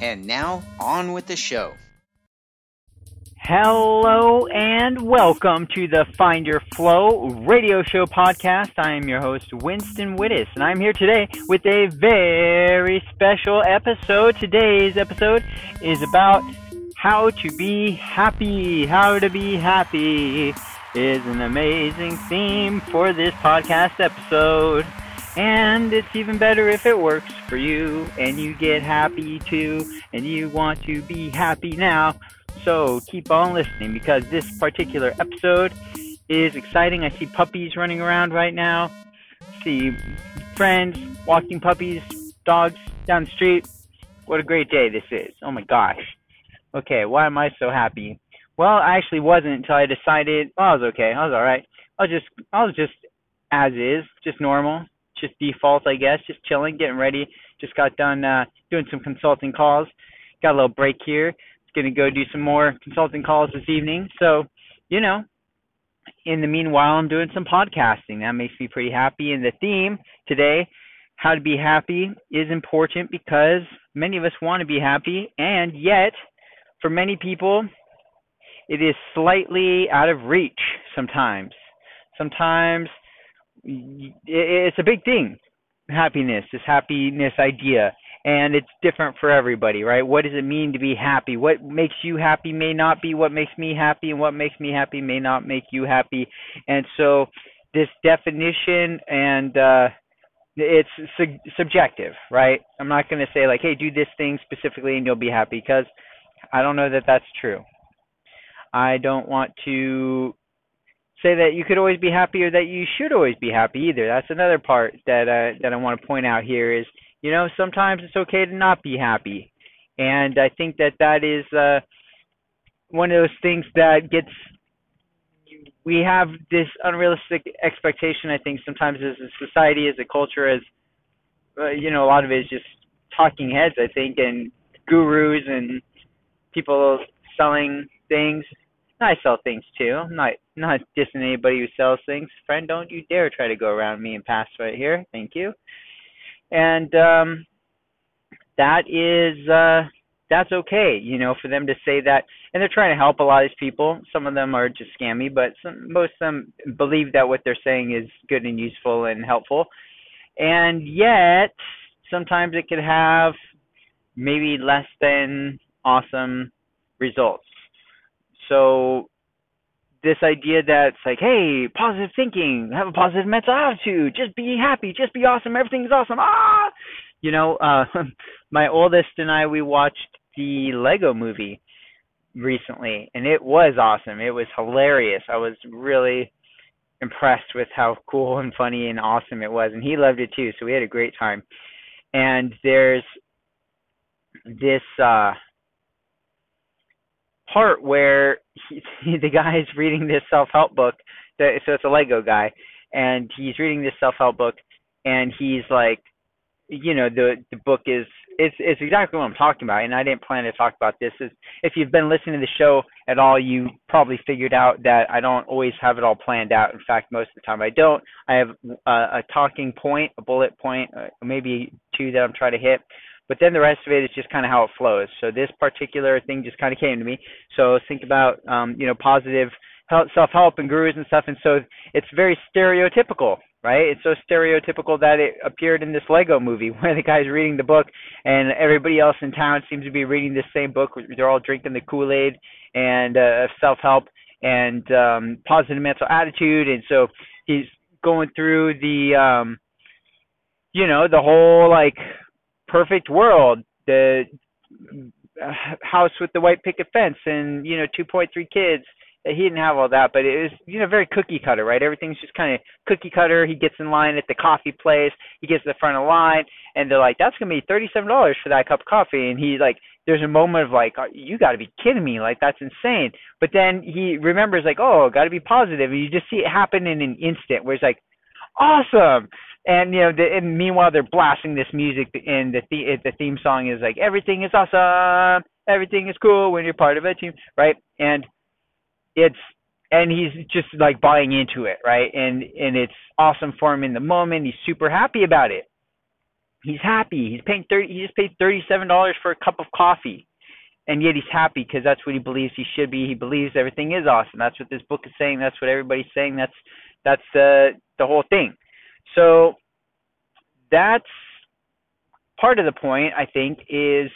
And now, on with the show. Hello and welcome to the Find Your Flow radio show podcast. I am your host, Winston Wittes, and I'm here today with a very special episode. Today's episode is about how to be happy. How to be happy is an amazing theme for this podcast episode. And it's even better if it works for you and you get happy too and you want to be happy now. So keep on listening because this particular episode is exciting. I see puppies running around right now. See friends walking puppies, dogs down the street. What a great day this is. Oh my gosh. Okay, why am I so happy? Well, I actually wasn't until I decided, oh, I was okay. I was all right. I was just I was just as is, just normal just default, I guess. Just chilling, getting ready. Just got done uh, doing some consulting calls. Got a little break here. Gonna go do some more consulting calls this evening. So, you know, in the meanwhile, I'm doing some podcasting. That makes me pretty happy. And the theme today, how to be happy, is important because many of us want to be happy, and yet, for many people, it is slightly out of reach sometimes. Sometimes it's a big thing. Happiness this happiness idea. And it's different for everybody right? What does it mean to be happy? What makes you happy may not be. What makes me happy and what makes me happy may not make you happy. And so this definition and uh it's su- subjective right? I'm not going to say like hey do this thing specifically and you'll be happy because i don't know that that's true. I don't want to say that you could always be happy or that you should always be happy either. That's another part that uh, that I want to point out here is you know sometimes it's okay to not be happy, and I think that that is uh, one of those things that gets we have this unrealistic expectation. I think sometimes as a society, as a culture, as uh, you know, a lot of it is just talking heads. I think and gurus and people selling things I sell things too. I'm not not dissing anybody who sells things. Friend, don't you dare try to go around me and pass right here. Thank you. And um that is uh that's okay, you know, for them to say that and they're trying to help a lot of these people. Some of them are just scammy, but some most of them believe that what they're saying is good and useful and helpful. And yet sometimes it could have maybe less than awesome results so this idea that it's like, hey, positive thinking, have a positive mental attitude, just be happy, just be awesome, everything's awesome. Ah, you know, uh, my oldest and I we watched the Lego Movie recently, and it was awesome. It was hilarious. I was really impressed with how cool and funny and awesome it was, and he loved it too. So we had a great time. And there's this uh part where he, the guy is reading this self-help book. That, so it's a Lego guy, and he's reading this self-help book, and he's like, you know, the the book is it's it's exactly what I'm talking about, and I didn't plan to talk about this. Is if you've been listening to the show at all, you probably figured out that I don't always have it all planned out. In fact, most of the time I don't. I have a, a talking point, a bullet point, uh, maybe two that I'm trying to hit but then the rest of it is just kind of how it flows. So this particular thing just kind of came to me. So think about um, you know positive help, self-help and gurus and stuff, and so it's very stereotypical, right? It's so stereotypical that it appeared in this Lego movie where the guy's reading the book and everybody else in town seems to be reading the same book. They're all drinking the Kool-Aid and uh, self-help and um, positive mental attitude, and so he's going through the um, you know the whole like perfect world, the house with the white picket fence, and you know, 2.3 kids. He didn't have all that, but it was you know very cookie cutter, right? Everything's just kind of cookie cutter. He gets in line at the coffee place. He gets to the front of the line, and they're like, "That's gonna be thirty-seven dollars for that cup of coffee." And he like there's a moment of like, you got to be kidding me, like that's insane. But then he remembers like, oh, got to be positive, and you just see it happen in an instant, where it's like, awesome. And you know, the, and meanwhile they're blasting this music, and the the, the theme song is like, everything is awesome, everything is cool when you're part of a team, right? And it's and he's just like buying into it, right? And and it's awesome for him in the moment. He's super happy about it. He's happy. He's paying thirty. He just paid thirty-seven dollars for a cup of coffee, and yet he's happy because that's what he believes he should be. He believes everything is awesome. That's what this book is saying. That's what everybody's saying. That's that's the the whole thing. So that's part of the point. I think is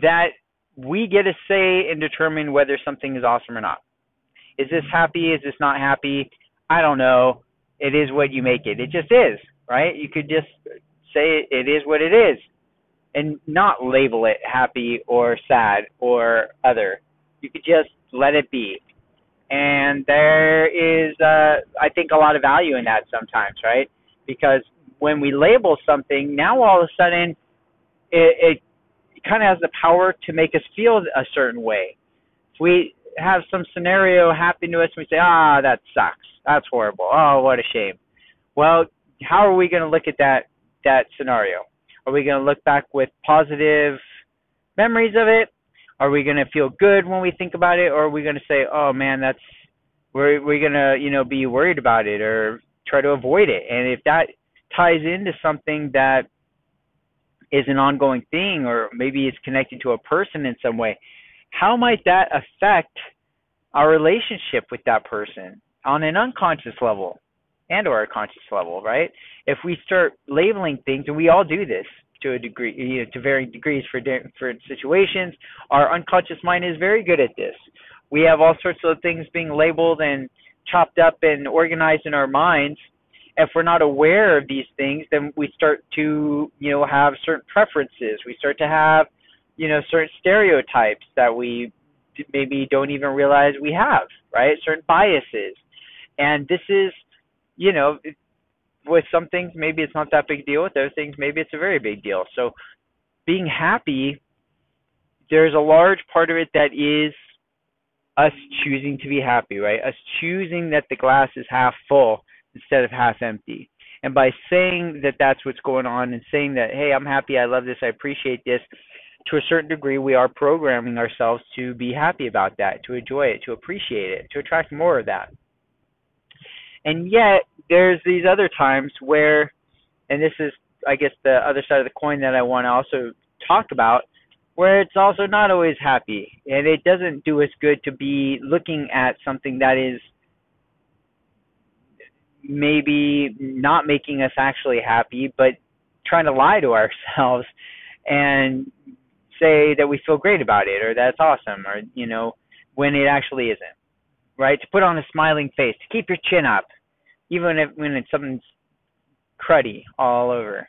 that we get a say and determine whether something is awesome or not. Is this happy? Is this not happy? I don't know. It is what you make it. It just is, right? You could just say it is what it is and not label it happy or sad or other. You could just let it be. And there is, uh, I think, a lot of value in that sometimes, right? Because when we label something, now all of a sudden it, it kind of has the power to make us feel a certain way. If we have some scenario happen to us and we say, ah, that sucks. That's horrible. Oh, what a shame. Well, how are we going to look at that that scenario? Are we going to look back with positive memories of it? Are we going to feel good when we think about it, or are we going to say, "Oh man, that's we're we're going to you know be worried about it or try to avoid it"? And if that ties into something that is an ongoing thing, or maybe it's connected to a person in some way, how might that affect our relationship with that person on an unconscious level and or a conscious level, right? If we start labeling things, and we all do this to a degree, you know, to varying degrees for different situations, our unconscious mind is very good at this. We have all sorts of things being labeled and chopped up and organized in our minds. If we're not aware of these things, then we start to, you know, have certain preferences. We start to have you know certain stereotypes that we maybe don't even realize we have right certain biases and this is you know with some things maybe it's not that big deal with other things maybe it's a very big deal so being happy there's a large part of it that is us choosing to be happy right us choosing that the glass is half full instead of half empty and by saying that that's what's going on and saying that hey i'm happy i love this i appreciate this to a certain degree, we are programming ourselves to be happy about that, to enjoy it, to appreciate it, to attract more of that. And yet, there's these other times where, and this is, I guess, the other side of the coin that I want to also talk about, where it's also not always happy. And it doesn't do us good to be looking at something that is maybe not making us actually happy, but trying to lie to ourselves and say that we feel great about it or that's awesome or you know when it actually isn't right to put on a smiling face to keep your chin up even if when it's something's cruddy all over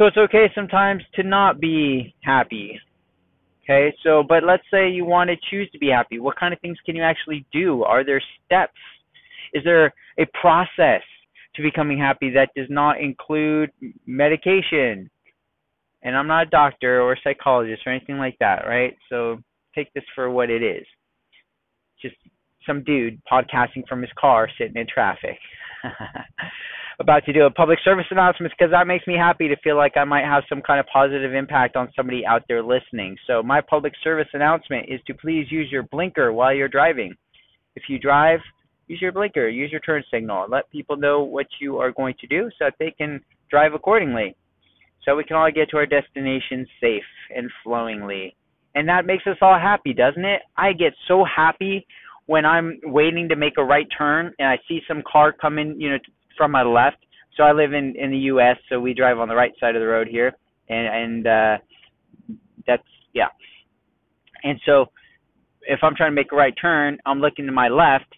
so it's okay sometimes to not be happy okay so but let's say you want to choose to be happy what kind of things can you actually do are there steps is there a process to becoming happy that does not include medication and I'm not a doctor or a psychologist or anything like that, right? So take this for what it is. Just some dude podcasting from his car sitting in traffic. About to do a public service announcement because that makes me happy to feel like I might have some kind of positive impact on somebody out there listening. So my public service announcement is to please use your blinker while you're driving. If you drive, use your blinker, use your turn signal, let people know what you are going to do so that they can drive accordingly so we can all get to our destination safe and flowingly. And that makes us all happy, doesn't it? I get so happy when I'm waiting to make a right turn and I see some car coming, you know, from my left. So I live in in the U.S., so we drive on the right side of the road here, and and uh, that's yeah. And so if I'm trying to make a right turn, I'm looking to my left,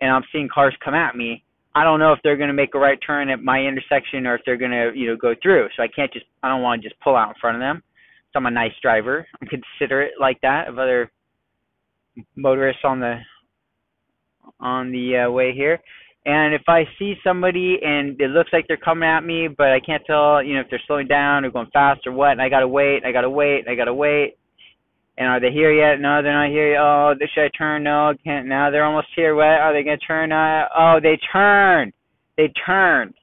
and I'm seeing cars come at me, I don't know if they're going to make a right turn at my intersection or if they're going to, you know, go through. So I can't just, I don't want to just pull out in front of them. So I'm a nice driver. I'm considerate like that of other motorists on the on the uh, way here. And if I see somebody and it looks like they're coming at me, but I can't tell, you know, if they're slowing down or going fast or what, and I gotta wait, I gotta wait, I gotta wait. And are they here yet? No, they're not here. Yet. Oh, should I turn? No, can't. Now they're almost here. What? Are they gonna turn? Uh, oh, they turned. They turned.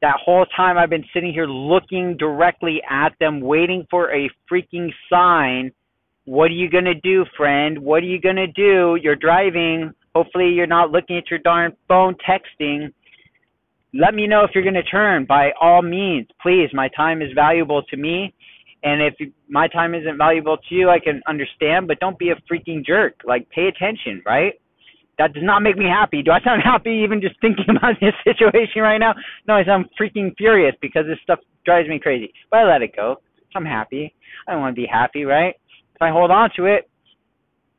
That whole time I've been sitting here looking directly at them, waiting for a freaking sign. What are you gonna do, friend? What are you gonna do? You're driving. Hopefully you're not looking at your darn phone texting. Let me know if you're gonna turn. By all means, please. My time is valuable to me and if my time isn't valuable to you, I can understand, but don't be a freaking jerk. Like, pay attention, right? That does not make me happy. Do I sound happy even just thinking about this situation right now? No, I sound freaking furious because this stuff drives me crazy. But I let it go. I'm happy. I don't want to be happy, right? If I hold on to it,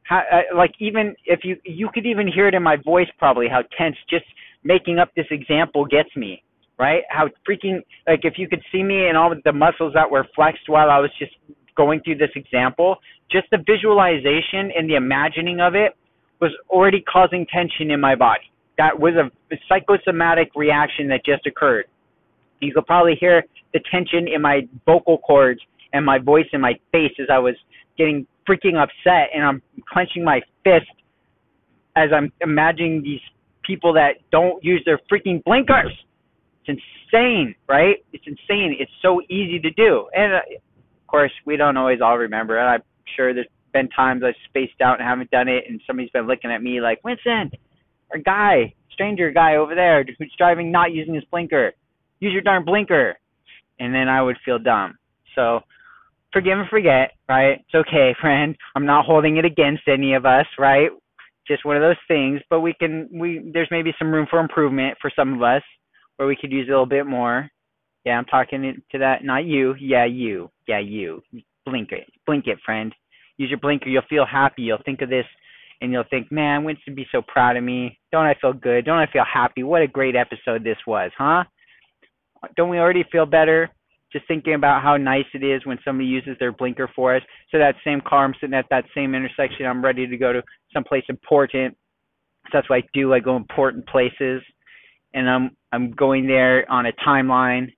how, uh, like even if you you could even hear it in my voice probably how tense just making up this example gets me right? How freaking like if you could see me and all the muscles that were flexed while I was just going through this example, just the visualization and the imagining of it was already causing tension in my body. That was a, a psychosomatic reaction that just occurred. You could probably hear the tension in my vocal cords and my voice and my face as I was getting freaking upset and I'm clenching my fist as I'm imagining these people that don't use their freaking blinkers it's insane, right? It's insane. It's so easy to do. And uh, of course, we don't always all remember. And I'm sure there's been times I've spaced out and haven't done it, and somebody's been looking at me like, Winston, or guy, stranger guy over there who's driving not using his blinker. Use your darn blinker. And then I would feel dumb. So forgive and forget, right? It's okay, friend. I'm not holding it against any of us, right? Just one of those things, but we can we there's maybe some room for improvement for some of us where we could use a little bit more. Yeah, I'm talking to that, not you. Yeah, you. Yeah, you. Blink it. Blink it, friend. Use your blinker. You'll feel happy. You'll think of this and you'll think, man, Winston be so proud of me. Don't I feel good? Don't I feel happy? What a great episode this was, huh? Don't we already feel better just thinking about how nice it is when somebody uses their blinker for us? So that same car, I'm sitting at that same intersection. I'm ready to go to someplace important. So that's what I do. I go important places and I'm I'm going there on a timeline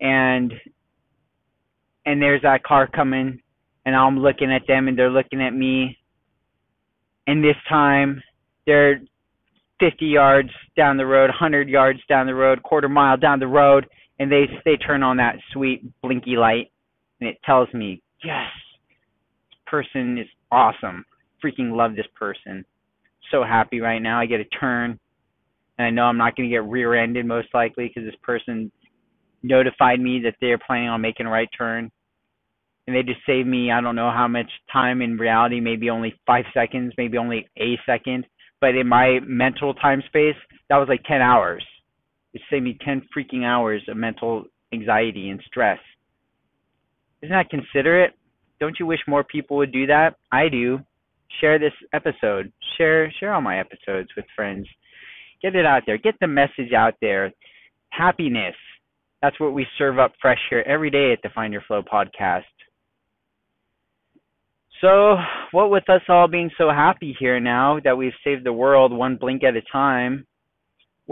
and and there's that car coming and I'm looking at them and they're looking at me and this time they're 50 yards down the road, 100 yards down the road, quarter mile down the road and they they turn on that sweet blinky light and it tells me, "Yes. This person is awesome. Freaking love this person." So happy right now. I get a turn and I know I'm not going to get rear-ended most likely because this person notified me that they're planning on making a right turn, and they just saved me I don't know how much time in reality, maybe only five seconds, maybe only a second, but in my mental time space, that was like 10 hours. It saved me 10 freaking hours of mental anxiety and stress. Isn't that considerate? Don't you wish more people would do that? I do. Share this episode. Share share all my episodes with friends. Get it out there. Get the message out there. Happiness. That's what we serve up fresh here every day at the Find Your Flow podcast. So, what with us all being so happy here now that we've saved the world one blink at a time,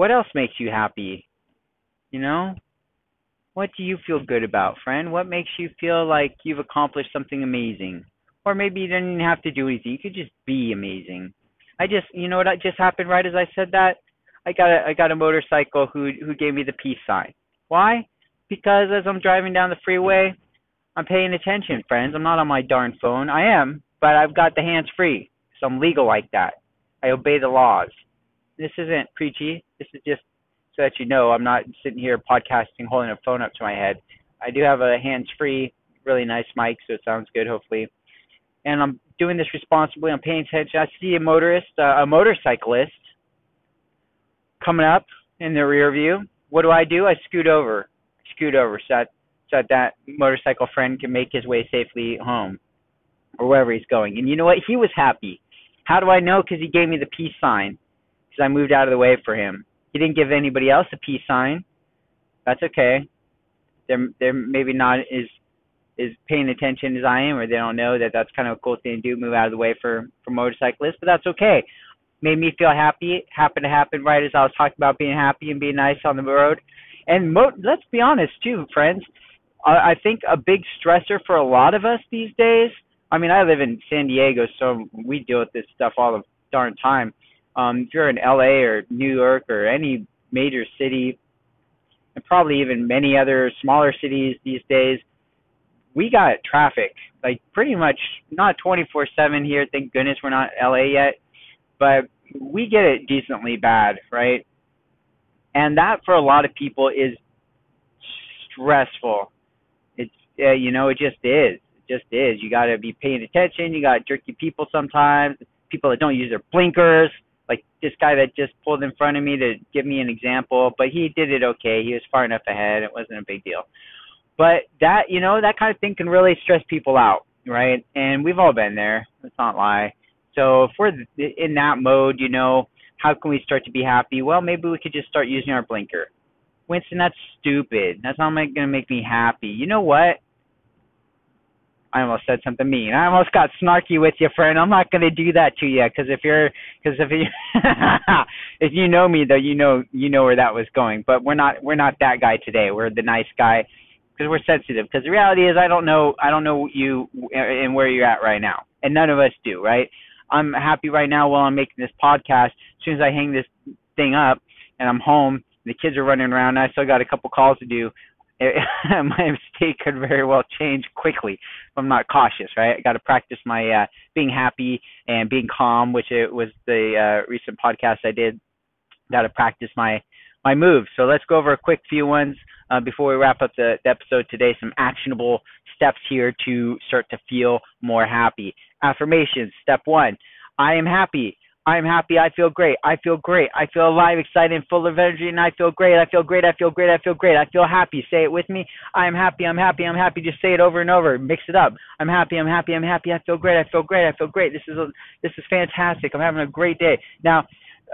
what else makes you happy? You know? What do you feel good about, friend? What makes you feel like you've accomplished something amazing? Or maybe you didn't even have to do anything. You could just be amazing. I just, you know what just happened right as I said that? I got a I got a motorcycle who who gave me the peace sign. Why? Because as I'm driving down the freeway, I'm paying attention, friends. I'm not on my darn phone. I am, but I've got the hands free, so I'm legal like that. I obey the laws. This isn't preachy. This is just so that you know I'm not sitting here podcasting holding a phone up to my head. I do have a hands free, really nice mic, so it sounds good, hopefully. And I'm doing this responsibly. I'm paying attention. I see a motorist, uh, a motorcyclist coming up in the rear view, what do I do? I scoot over, scoot over so that so that, that motorcycle friend can make his way safely home or wherever he's going. And you know what? He was happy. How do I know? Because he gave me the peace sign. Because I moved out of the way for him. He didn't give anybody else a peace sign. That's okay. They're they're maybe not as is paying attention as I am, or they don't know that that's kind of a cool thing to do, move out of the way for for motorcyclists. But that's okay made me feel happy. Happened to happen right as I was talking about being happy and being nice on the road. And mo- let's be honest too, friends. I think a big stressor for a lot of us these days I mean, I live in San Diego, so we deal with this stuff all the darn time. Um, if you're in LA or New York or any major city, and probably even many other smaller cities these days, we got traffic like pretty much not 24/7 here. Thank goodness we're not LA yet, but we get it decently bad, right? And that for a lot of people is stressful. It's uh, you know it just is. It just is. You got to be paying attention. You got jerky people sometimes. People that don't use their blinkers. Like this guy that just pulled in front of me to give me an example, but he did it okay. He was far enough ahead. It wasn't a big deal. But that you know that kind of thing can really stress people out, right? And we've all been there. Let's not lie. So if we're in that mode, you know, how can we start to be happy? Well, maybe we could just start using our blinker. Winston, that's stupid. That's not going to make me happy. You know what? I almost said something mean. I almost got snarky with you, friend. I'm not to do that to you because if you're, because if you, if you know me though, you know you know where that was going. But we're not we're not that guy today. We're the nice guy because we're sensitive. Because the reality is, I don't know I don't know you uh, and where you're at right now, and none of us do, right? I'm happy right now while I'm making this podcast. As soon as I hang this thing up and I'm home, the kids are running around. I still got a couple calls to do. my state could very well change quickly if I'm not cautious, right? I got to practice my uh, being happy and being calm, which it was the uh, recent podcast I did. Got to practice my my moves. So let's go over a quick few ones uh, before we wrap up the, the episode today. Some actionable steps here to start to feel more happy. Affirmations. Step one I am happy. I'm happy. I feel great. I feel great. I feel alive, excited, full of energy, and I feel great. I feel great. I feel great. I feel great. I feel happy. Say it with me. I'm happy. I'm happy. I'm happy. Just say it over and over. Mix it up. I'm happy. I'm happy. I'm happy. I feel great. I feel great. I feel great. This is a, this is fantastic. I'm having a great day. Now,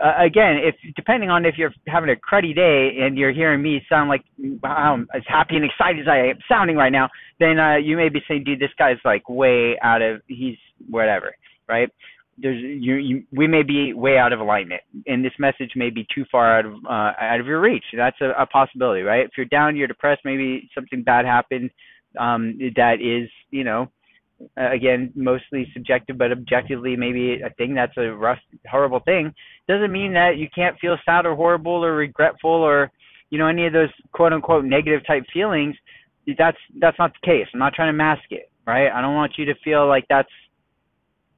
uh, again, if depending on if you're having a cruddy day and you're hearing me sound like I'm as happy and excited as I am sounding right now, then uh, you may be saying, "Dude, this guy's like way out of he's whatever." Right? There's you, you we may be way out of alignment, and this message may be too far out of uh, out of your reach. That's a, a possibility, right? If you're down, you're depressed, maybe something bad happened um, that is, you know, again mostly subjective but objectively maybe a thing that's a rough horrible thing doesn't mean that you can't feel sad or horrible or regretful or you know any of those quote unquote negative type feelings that's that's not the case i'm not trying to mask it right i don't want you to feel like that's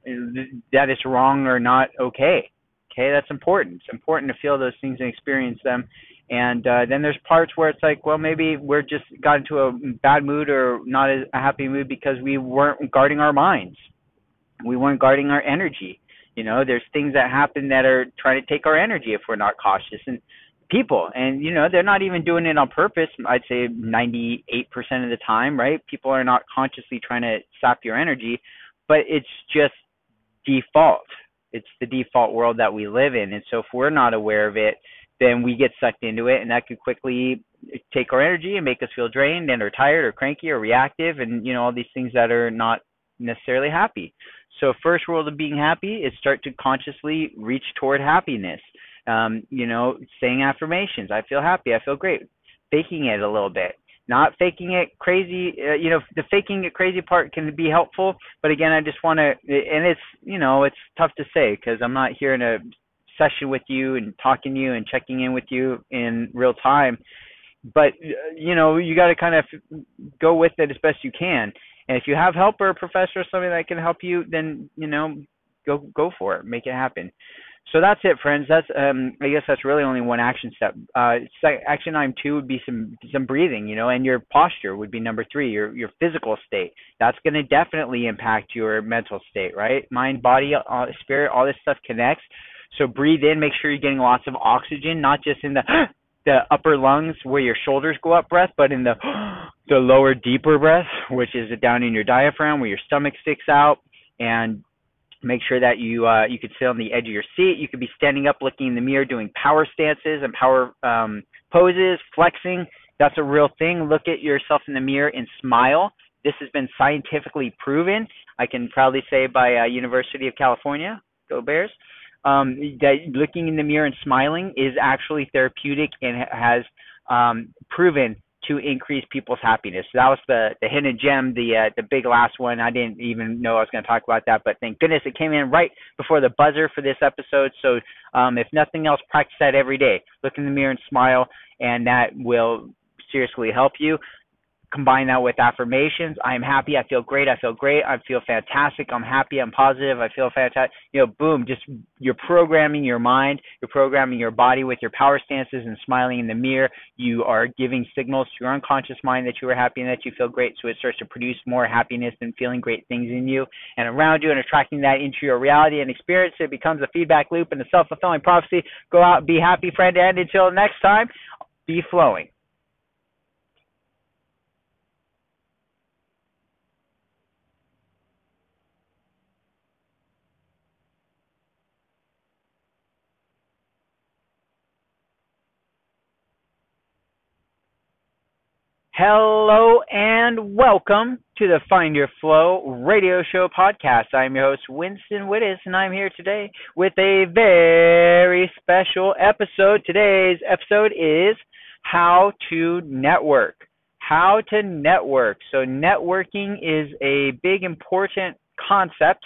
that it's wrong or not okay okay that's important it's important to feel those things and experience them and uh, then there's parts where it's like, well, maybe we're just got into a bad mood or not a happy mood because we weren't guarding our minds. We weren't guarding our energy. You know, there's things that happen that are trying to take our energy if we're not cautious. And people, and you know, they're not even doing it on purpose. I'd say 98% of the time, right? People are not consciously trying to sap your energy, but it's just default. It's the default world that we live in. And so if we're not aware of it, then we get sucked into it, and that could quickly take our energy and make us feel drained and or tired or cranky or reactive, and you know all these things that are not necessarily happy. So first rule of being happy is start to consciously reach toward happiness. Um, you know, saying affirmations. I feel happy. I feel great. Faking it a little bit. Not faking it crazy. Uh, you know, the faking it crazy part can be helpful, but again, I just want to, and it's, you know, it's tough to say because I'm not here in a session with you and talking to you and checking in with you in real time but you know you got to kind of go with it as best you can and if you have help or a professor or somebody that can help you then you know go go for it make it happen so that's it friends. That's um i guess that's really only one action step. Uh action item two would be some some breathing you know and your posture would be number three your your physical state. That's going to definitely impact your mental state right? Mind body uh, spirit all this stuff connects. So breathe in, make sure you're getting lots of oxygen, not just in the the upper lungs where your shoulders go up breath, but in the the lower deeper breath, which is down in your diaphragm where your stomach sticks out. And make sure that you uh, you could sit on the edge of your seat. You could be standing up, looking in the mirror, doing power stances and power um, poses, flexing. That's a real thing. Look at yourself in the mirror and smile. This has been scientifically proven. I can proudly say by uh, University of California, go Bears um, that looking in the mirror and smiling is actually therapeutic and has um, proven to increase people's happiness. So that was the the hidden gem, the uh, the big last one. I didn't even know I was going to talk about that, but thank goodness it came in right before the buzzer for this episode. So um, if nothing else, practice that every day. Look in the mirror and smile, and that will seriously help you combine that with affirmations. I am happy. I feel great. I feel great. I feel fantastic. I'm happy. I'm positive. I feel fantastic. You know, boom, just you're programming your mind, you're programming your body with your power stances and smiling in the mirror. You are giving signals to your unconscious mind that you are happy and that you feel great. So it starts to produce more happiness and feeling great things in you and around you and attracting that into your reality and experience. It becomes a feedback loop and a self fulfilling prophecy. Go out, be happy, friend, and until next time, be flowing. Hello and welcome to the Find Your Flow radio show podcast. I'm your host, Winston Wittes, and I'm here today with a very special episode. Today's episode is How to Network. How to network. So, networking is a big, important concept.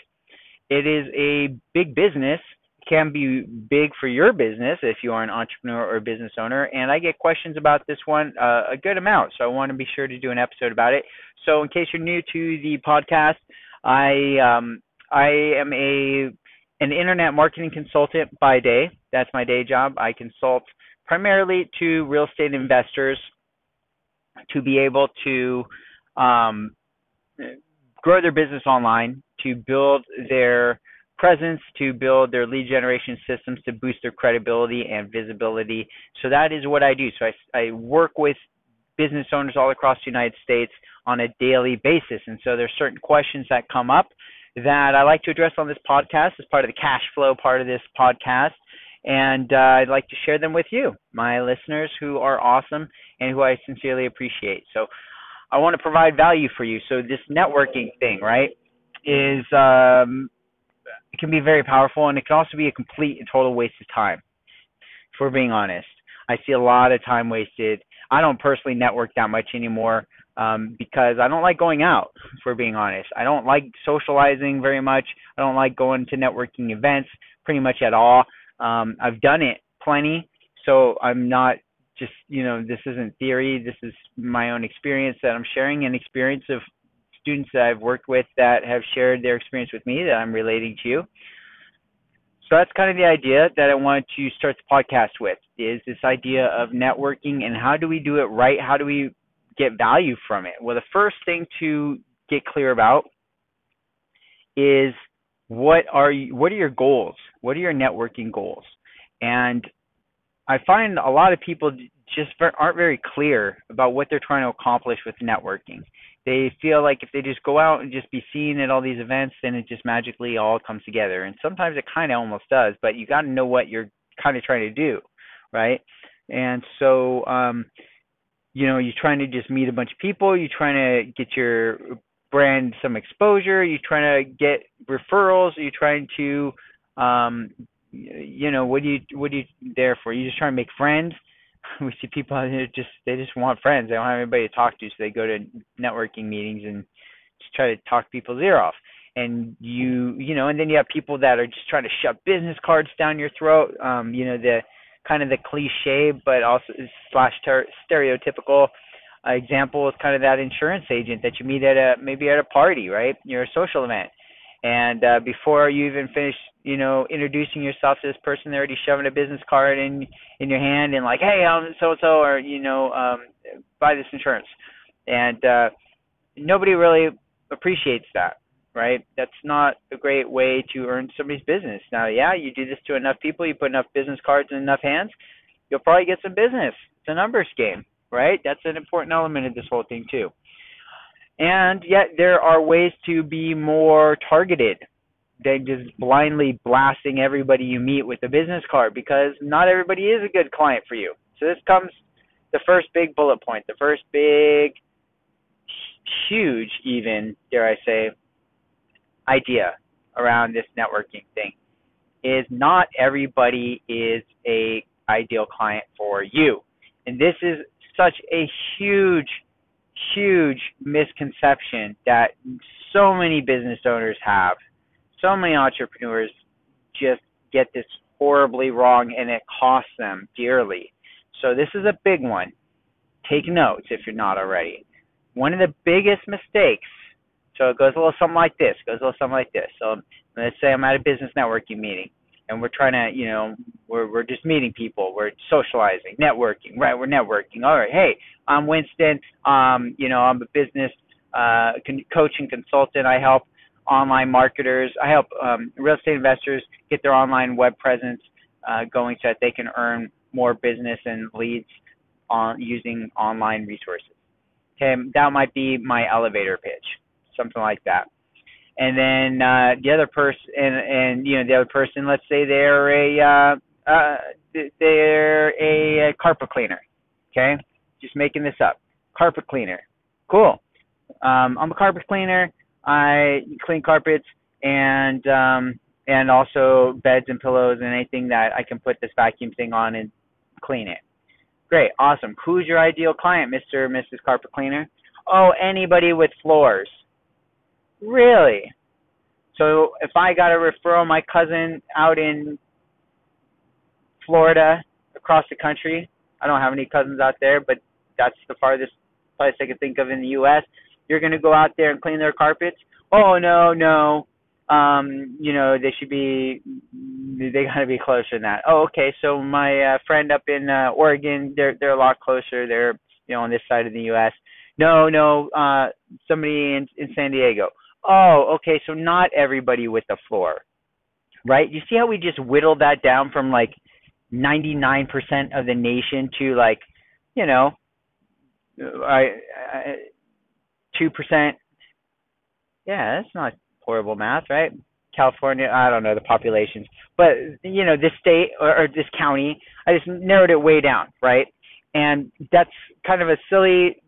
It is a big business can be big for your business if you are an entrepreneur or business owner. And I get questions about this one uh, a good amount, so I want to be sure to do an episode about it. So in case you're new to the podcast, I um, I am a an internet marketing consultant by day. That's my day job. I consult primarily to real estate investors to be able to um, grow their business online, to build their presence to build their lead generation systems to boost their credibility and visibility. So that is what I do. So I, I work with business owners all across the United States on a daily basis. And so there's certain questions that come up that I like to address on this podcast as part of the cash flow part of this podcast. And uh, I'd like to share them with you, my listeners who are awesome and who I sincerely appreciate. So I want to provide value for you. So this networking thing, right, is um, it can be very powerful and it can also be a complete and total waste of time. If we're being honest, I see a lot of time wasted. I don't personally network that much anymore um, because I don't like going out. If we're being honest, I don't like socializing very much. I don't like going to networking events pretty much at all. Um, I've done it plenty, so I'm not just you know this isn't theory. This is my own experience that I'm sharing, an experience of students that I've worked with that have shared their experience with me that I'm relating to. you. So that's kind of the idea that I wanted to start the podcast with is this idea of networking and how do we do it right? How do we get value from it? Well, the first thing to get clear about is what are you, what are your goals? What are your networking goals? And I find a lot of people just aren't very clear about what they're trying to accomplish with networking they feel like if they just go out and just be seen at all these events, then it just magically all comes together. And sometimes it kind of almost does, but you got to know what you're kind of trying to do, right? And so, um, you know, you're trying to just meet a bunch of people. You're trying to get your brand some exposure. You're trying to get referrals. You're trying to, um, you know, what do you what are you there for? You're just trying to make friends we see people here just they just want friends. They don't have anybody to talk to, so they go to networking meetings and just try to talk people's ear off. And you you know, and then you have people that are just trying to shove business cards down your throat. Um, you know, the kind of the cliche but also slash ter- stereotypical example is kind of that insurance agent that you meet at a maybe at a party, right? You're a social event and uh, before you even finish, you know, introducing yourself to this person, they're already shoving a business card in in your hand and like, hey, I'm so and so, or you know, um, buy this insurance, and uh, nobody really appreciates that, right? That's not a great way to earn somebody's business. Now, yeah, you do this to enough people, you put enough business cards in enough hands, you'll probably get some business. It's a numbers game, right? That's an important element of this whole thing too. And yet there are ways to be more targeted than just blindly blasting everybody you meet with a business card because not everybody is a good client for you. So this comes the first big bullet point, the first big huge even, dare I say, idea around this networking thing is not everybody is a ideal client for you. And this is such a huge, huge misconception that so many business owners have. So many entrepreneurs just get this horribly wrong and it costs them dearly. So this is a big one. Take notes if you're not already. One of the biggest mistakes, so it goes a little something like this, goes a little something like this. So let's say I'm at a business networking meeting and we're trying to, you know, we're we're just meeting people, we're socializing, networking, right? We're networking. All right, hey, I'm Winston. Um, you know, I'm a business uh, and consultant. I help online marketers. I help um, real estate investors get their online web presence uh, going so that they can earn more business and leads on using online resources. Okay, that might be my elevator pitch, something like that and then uh, the other person, and and you know the other person, let's say they're a uh, uh, they're a, carpet cleaner. Okay, just making this up. Carpet cleaner, cool. Um, I'm a carpet cleaner. I clean carpets and um, and also beds and pillows and anything that I can put this vacuum thing on and clean it. Great, awesome. Who's your ideal client, Mr. or Mrs. Carpet Cleaner? Oh, anybody with floors. Really? So if I got a referral, my cousin out in Florida, across the country, I don't have any cousins out there, but that's the farthest place I could think of in the U.S. You're going to go out there and clean their carpets? Oh no, no. Um, you know they should be. They got to be closer than that. Oh, okay. So my uh, friend up in uh, Oregon, they're they're a lot closer. They're you know on this side of the U.S. No, no. Uh, somebody in in San Diego oh, okay, so not everybody with the floor, right? You see how we just whittled that down from like 99% of the nation to like, you know, I, I two percent. Yeah, that's not horrible math, right? California, I don't know the populations, but you know, this state or, or this county, I just narrowed it way down, right? And that's kind of a silly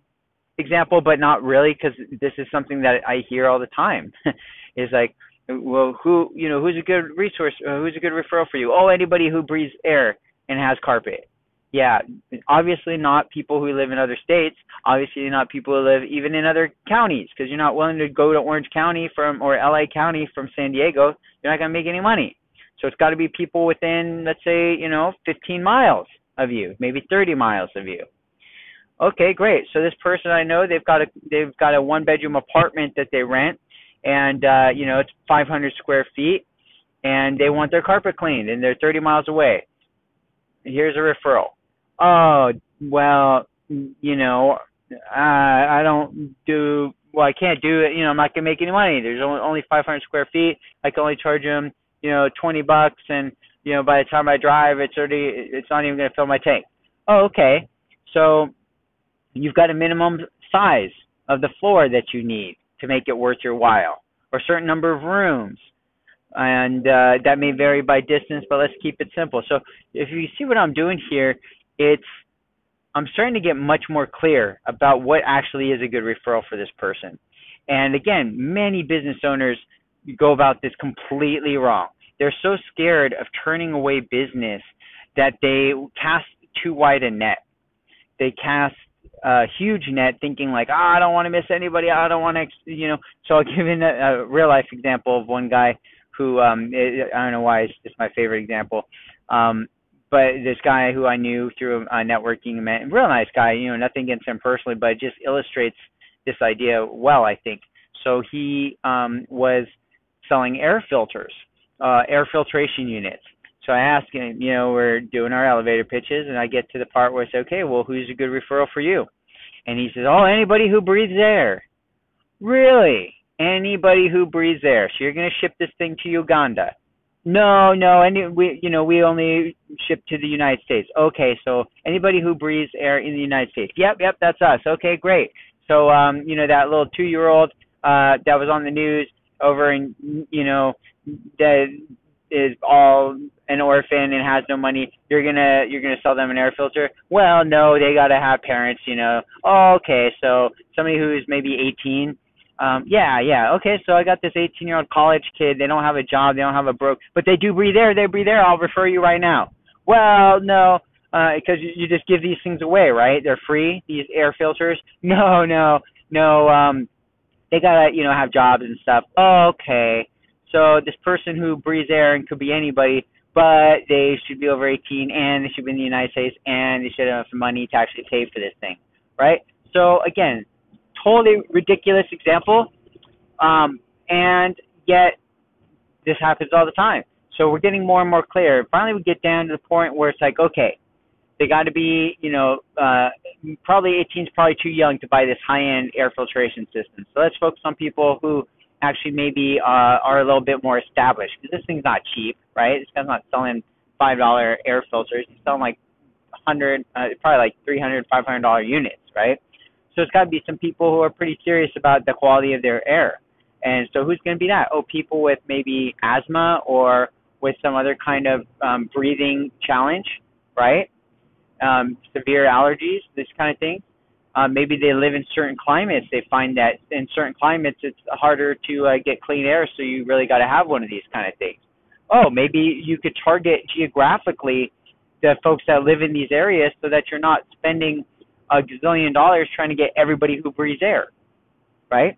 example, but not really, because this is something that I hear all the time. is like, well, who you know, who's a good resource? Uh, who's a good referral for you? Oh, anybody who breathes air and has carpet. Yeah, obviously not people who live in other states. Obviously not people who live even in other counties, because you're not willing to go to Orange County from or LA County from San Diego. You're not gonna make any money. So it's got to be people within, let's say, you know, 15 miles of you, maybe 30 miles of you. Okay, great. So this person I know, they've got a they've got a one bedroom apartment that they rent, and uh, you know it's 500 square feet, and they want their carpet cleaned, and they're 30 miles away. Here's a referral. Oh, well, you know, uh, I don't do well. I can't do it. You know, I'm not gonna make any money. There's only only 500 square feet. I can only charge them, you know, 20 bucks, and you know, by the time I drive, it's already it's not even gonna fill my tank. Oh, okay. So you've got a minimum size of the floor that you need to make it worth your while, or a certain number of rooms. And uh, that may vary by distance, but let's keep it simple. So if you see what I'm doing here, it's I'm starting to get much more clear about what actually is a good referral for this person. And again, many business owners go about this completely wrong. They're so scared of turning away business that they cast too wide a net. They cast a huge net thinking like, oh, I don't want to miss anybody. I don't want to, you know. So I'll give you a, a real life example of one guy who, um, I don't know why it's just my favorite example. Um, but this guy who I knew through a networking event, real nice guy, you know, nothing against him personally, but it just illustrates this idea well, I think. So he um, was selling air filters, uh, air filtration units. So I ask him, you know, we're doing our elevator pitches, and I get to the part where I say, okay, well, who's a good referral for you? And he says, oh, anybody who breathes air. Really? Anybody who breathes air. So you're going to ship this thing to Uganda? No, no, any we you know we only ship to the United States. Okay, so anybody who breathes air in the United States. Yep, yep, that's us. Okay, great. So um, you know that little two year old uh that was on the news over in you know that is all an orphan and has no money, you're gonna you're gonna sell them an air filter. Well, no, they gotta have parents, you know. Oh, okay, so somebody who's maybe 18. Um, yeah, yeah, okay. So I got this 18 year old college kid. They don't have a job. They don't have a broke, but they do breathe air. They breathe air. I'll refer you right now. Well, no. because uh, you just give these things away, right? They're free. These air filters. No, no, no. Um, they gotta, you know, have jobs and stuff. Okay. So this person who breathes air and could be anybody, but they should be over 18 and they should be in the United States and they should have some money to actually pay for this thing, right? So again, totally ridiculous example, um, and yet this happens all the time. So we're getting more and more clear. Finally, we get down to the point where it's like, okay, they got to be, you know, uh, probably 18 is probably too young to buy this high-end air filtration system. So let's focus on people who actually maybe uh, are a little bit more established because this thing's not cheap, right? This guy's not selling five dollar air filters. He's selling like 100, uh, probably like three hundred, five hundred dollar units, right? So it's got to be some people who are pretty serious about the quality of their air. And so who's going to be that? Oh, people with maybe asthma or with some other kind of um, breathing challenge, right? Um, severe allergies, this kind of thing. Uh, maybe they live in certain climates. They find that in certain climates it's harder to uh, get clean air, so you really got to have one of these kind of things. Oh, maybe you could target geographically the folks that live in these areas so that you're not spending a gazillion dollars trying to get everybody who breathes air, right?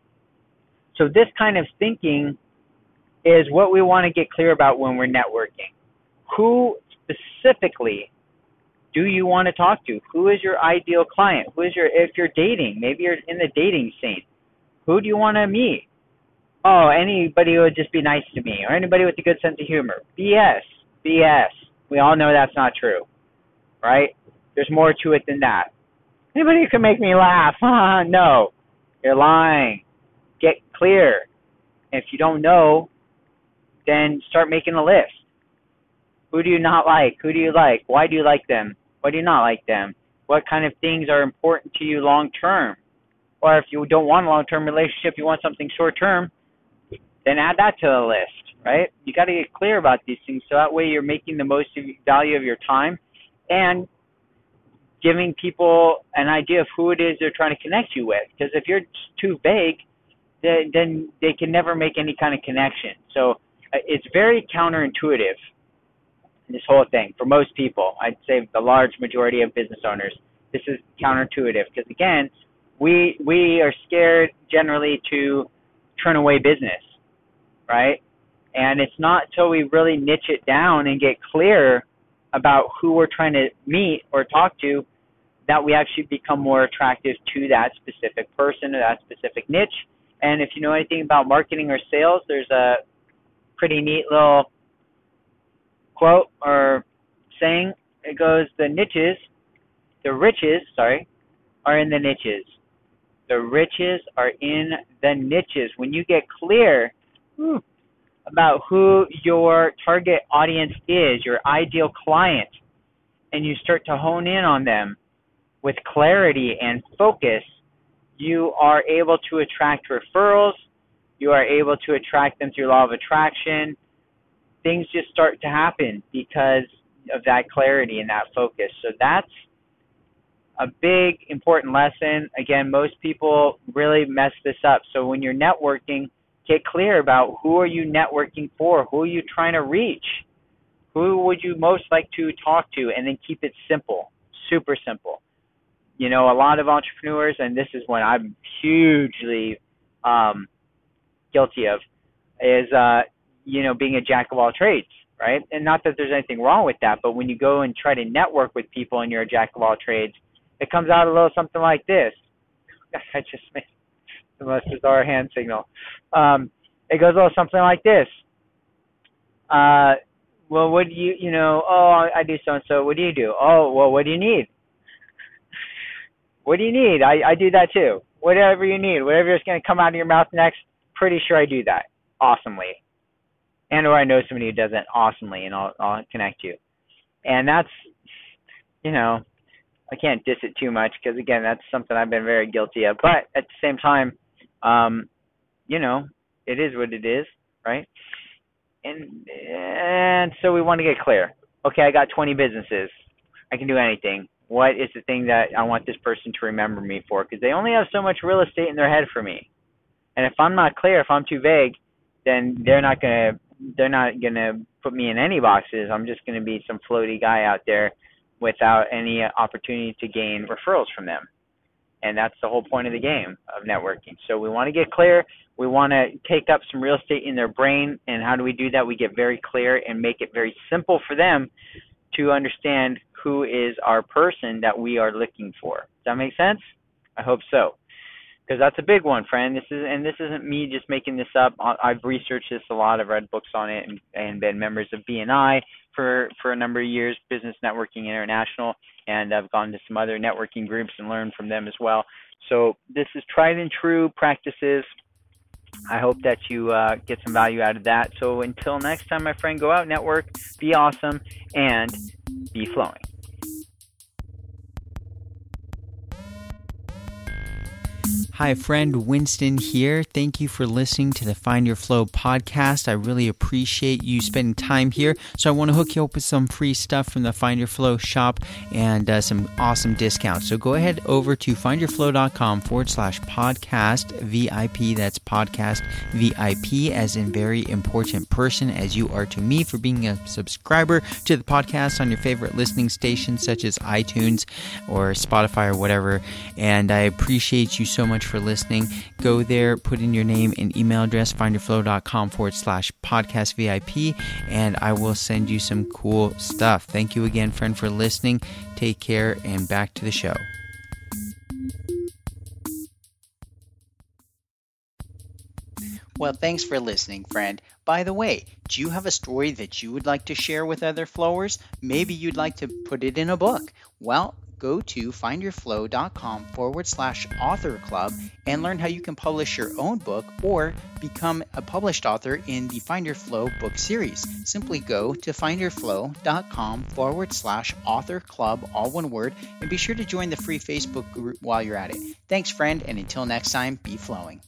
So this kind of thinking is what we want to get clear about when we're networking. Who specifically do you want to talk to? Who is your ideal client? Who is your if you're dating, maybe you're in the dating scene. Who do you want to meet? Oh, anybody who would just be nice to me or anybody with a good sense of humor. BS. BS. We all know that's not true. Right? There's more to it than that. Anybody who can make me laugh. no. You're lying. Get clear. If you don't know, then start making a list. Who do you not like? Who do you like? Why do you like them? Why do you not like them? What kind of things are important to you long term? Or if you don't want a long term relationship, you want something short term, then add that to the list, right? You got to get clear about these things so that way you're making the most value of your time and giving people an idea of who it is they're trying to connect you with. Because if you're too vague, then, then they can never make any kind of connection. So uh, it's very counterintuitive this whole thing for most people. I'd say the large majority of business owners. This is counterintuitive because again, we we are scared generally to turn away business, right? And it's not until we really niche it down and get clear about who we're trying to meet or talk to that we actually become more attractive to that specific person or that specific niche. And if you know anything about marketing or sales, there's a pretty neat little quote or saying. It goes, the niches, the riches, sorry, are in the niches. The riches are in the niches. When you get clear whew, about who your target audience is, your ideal client, and you start to hone in on them with clarity and focus, you are able to attract referrals. You are able to attract them through law of attraction things just start to happen because of that clarity and that focus. So that's a big important lesson. Again, most people really mess this up. So when you're networking, get clear about who are you networking for? Who are you trying to reach? Who would you most like to talk to? And then keep it simple, super simple. You know, a lot of entrepreneurs, and this is what I'm hugely um, guilty of, is uh, you know, being a jack of all trades, right? And not that there's anything wrong with that, but when you go and try to network with people and you're a jack of all trades, it comes out a little something like this. I just made the most bizarre hand signal. Um, it goes a little something like this. Uh, well, what do you, you know, oh, I do so and so. What do you do? Oh, well, what do you need? What do you need? I, I do that too. Whatever you need, whatever is going to come out of your mouth next, pretty sure I do that awesomely and or I know somebody who does it awesomely, and I'll I'll connect you. And that's, you know, I can't diss it too much because again, that's something I've been very guilty of. But at the same time, um, you know, it is what it is, right? And and so we want to get clear. Okay, I got 20 businesses. I can do anything. What is the thing that I want this person to remember me for? Because they only have so much real estate in their head for me. And if I'm not clear, if I'm too vague, then they're not going to they're not gonna put me in any boxes. I'm just gonna be some floaty guy out there without any opportunity to gain referrals from them. And that's the whole point of the game of networking. So we want to get clear. We want to take up some real estate in their brain. And how do we do that? We get very clear and make it very simple for them to understand who is our person that we are looking for. Does that make sense? I hope so. Because that's a big one, friend. This is and this isn't me just making this up. I've researched this a lot. I've read books on it and, and been members of BNI for for a number of years, Business Networking International, and I've gone to some other networking groups and learned from them as well. So this is tried and true practices. I hope that you uh, get some value out of that. So until next time, my friend, go out, network, be awesome, and be flowing. Hi, friend Winston here. Thank you for listening to the Find Your Flow podcast. I really appreciate you spending time here. So, I want to hook you up with some free stuff from the Find Your Flow shop and uh, some awesome discounts. So, go ahead over to findyourflow.com forward slash podcast VIP. That's podcast VIP, as in very important person, as you are to me for being a subscriber to the podcast on your favorite listening stations such as iTunes or Spotify or whatever. And I appreciate you so much for listening. Go there, put in your name and email address, findyourflow.com forward slash podcast VIP, and I will send you some cool stuff. Thank you again, friend, for listening. Take care, and back to the show. Well, thanks for listening, friend. By the way, do you have a story that you would like to share with other flowers? Maybe you'd like to put it in a book. Well, go to findyourflow.com forward slash author club and learn how you can publish your own book or become a published author in the Find Your Flow book series. Simply go to findyourflow.com forward slash author club, all one word, and be sure to join the free Facebook group while you're at it. Thanks, friend, and until next time, be flowing.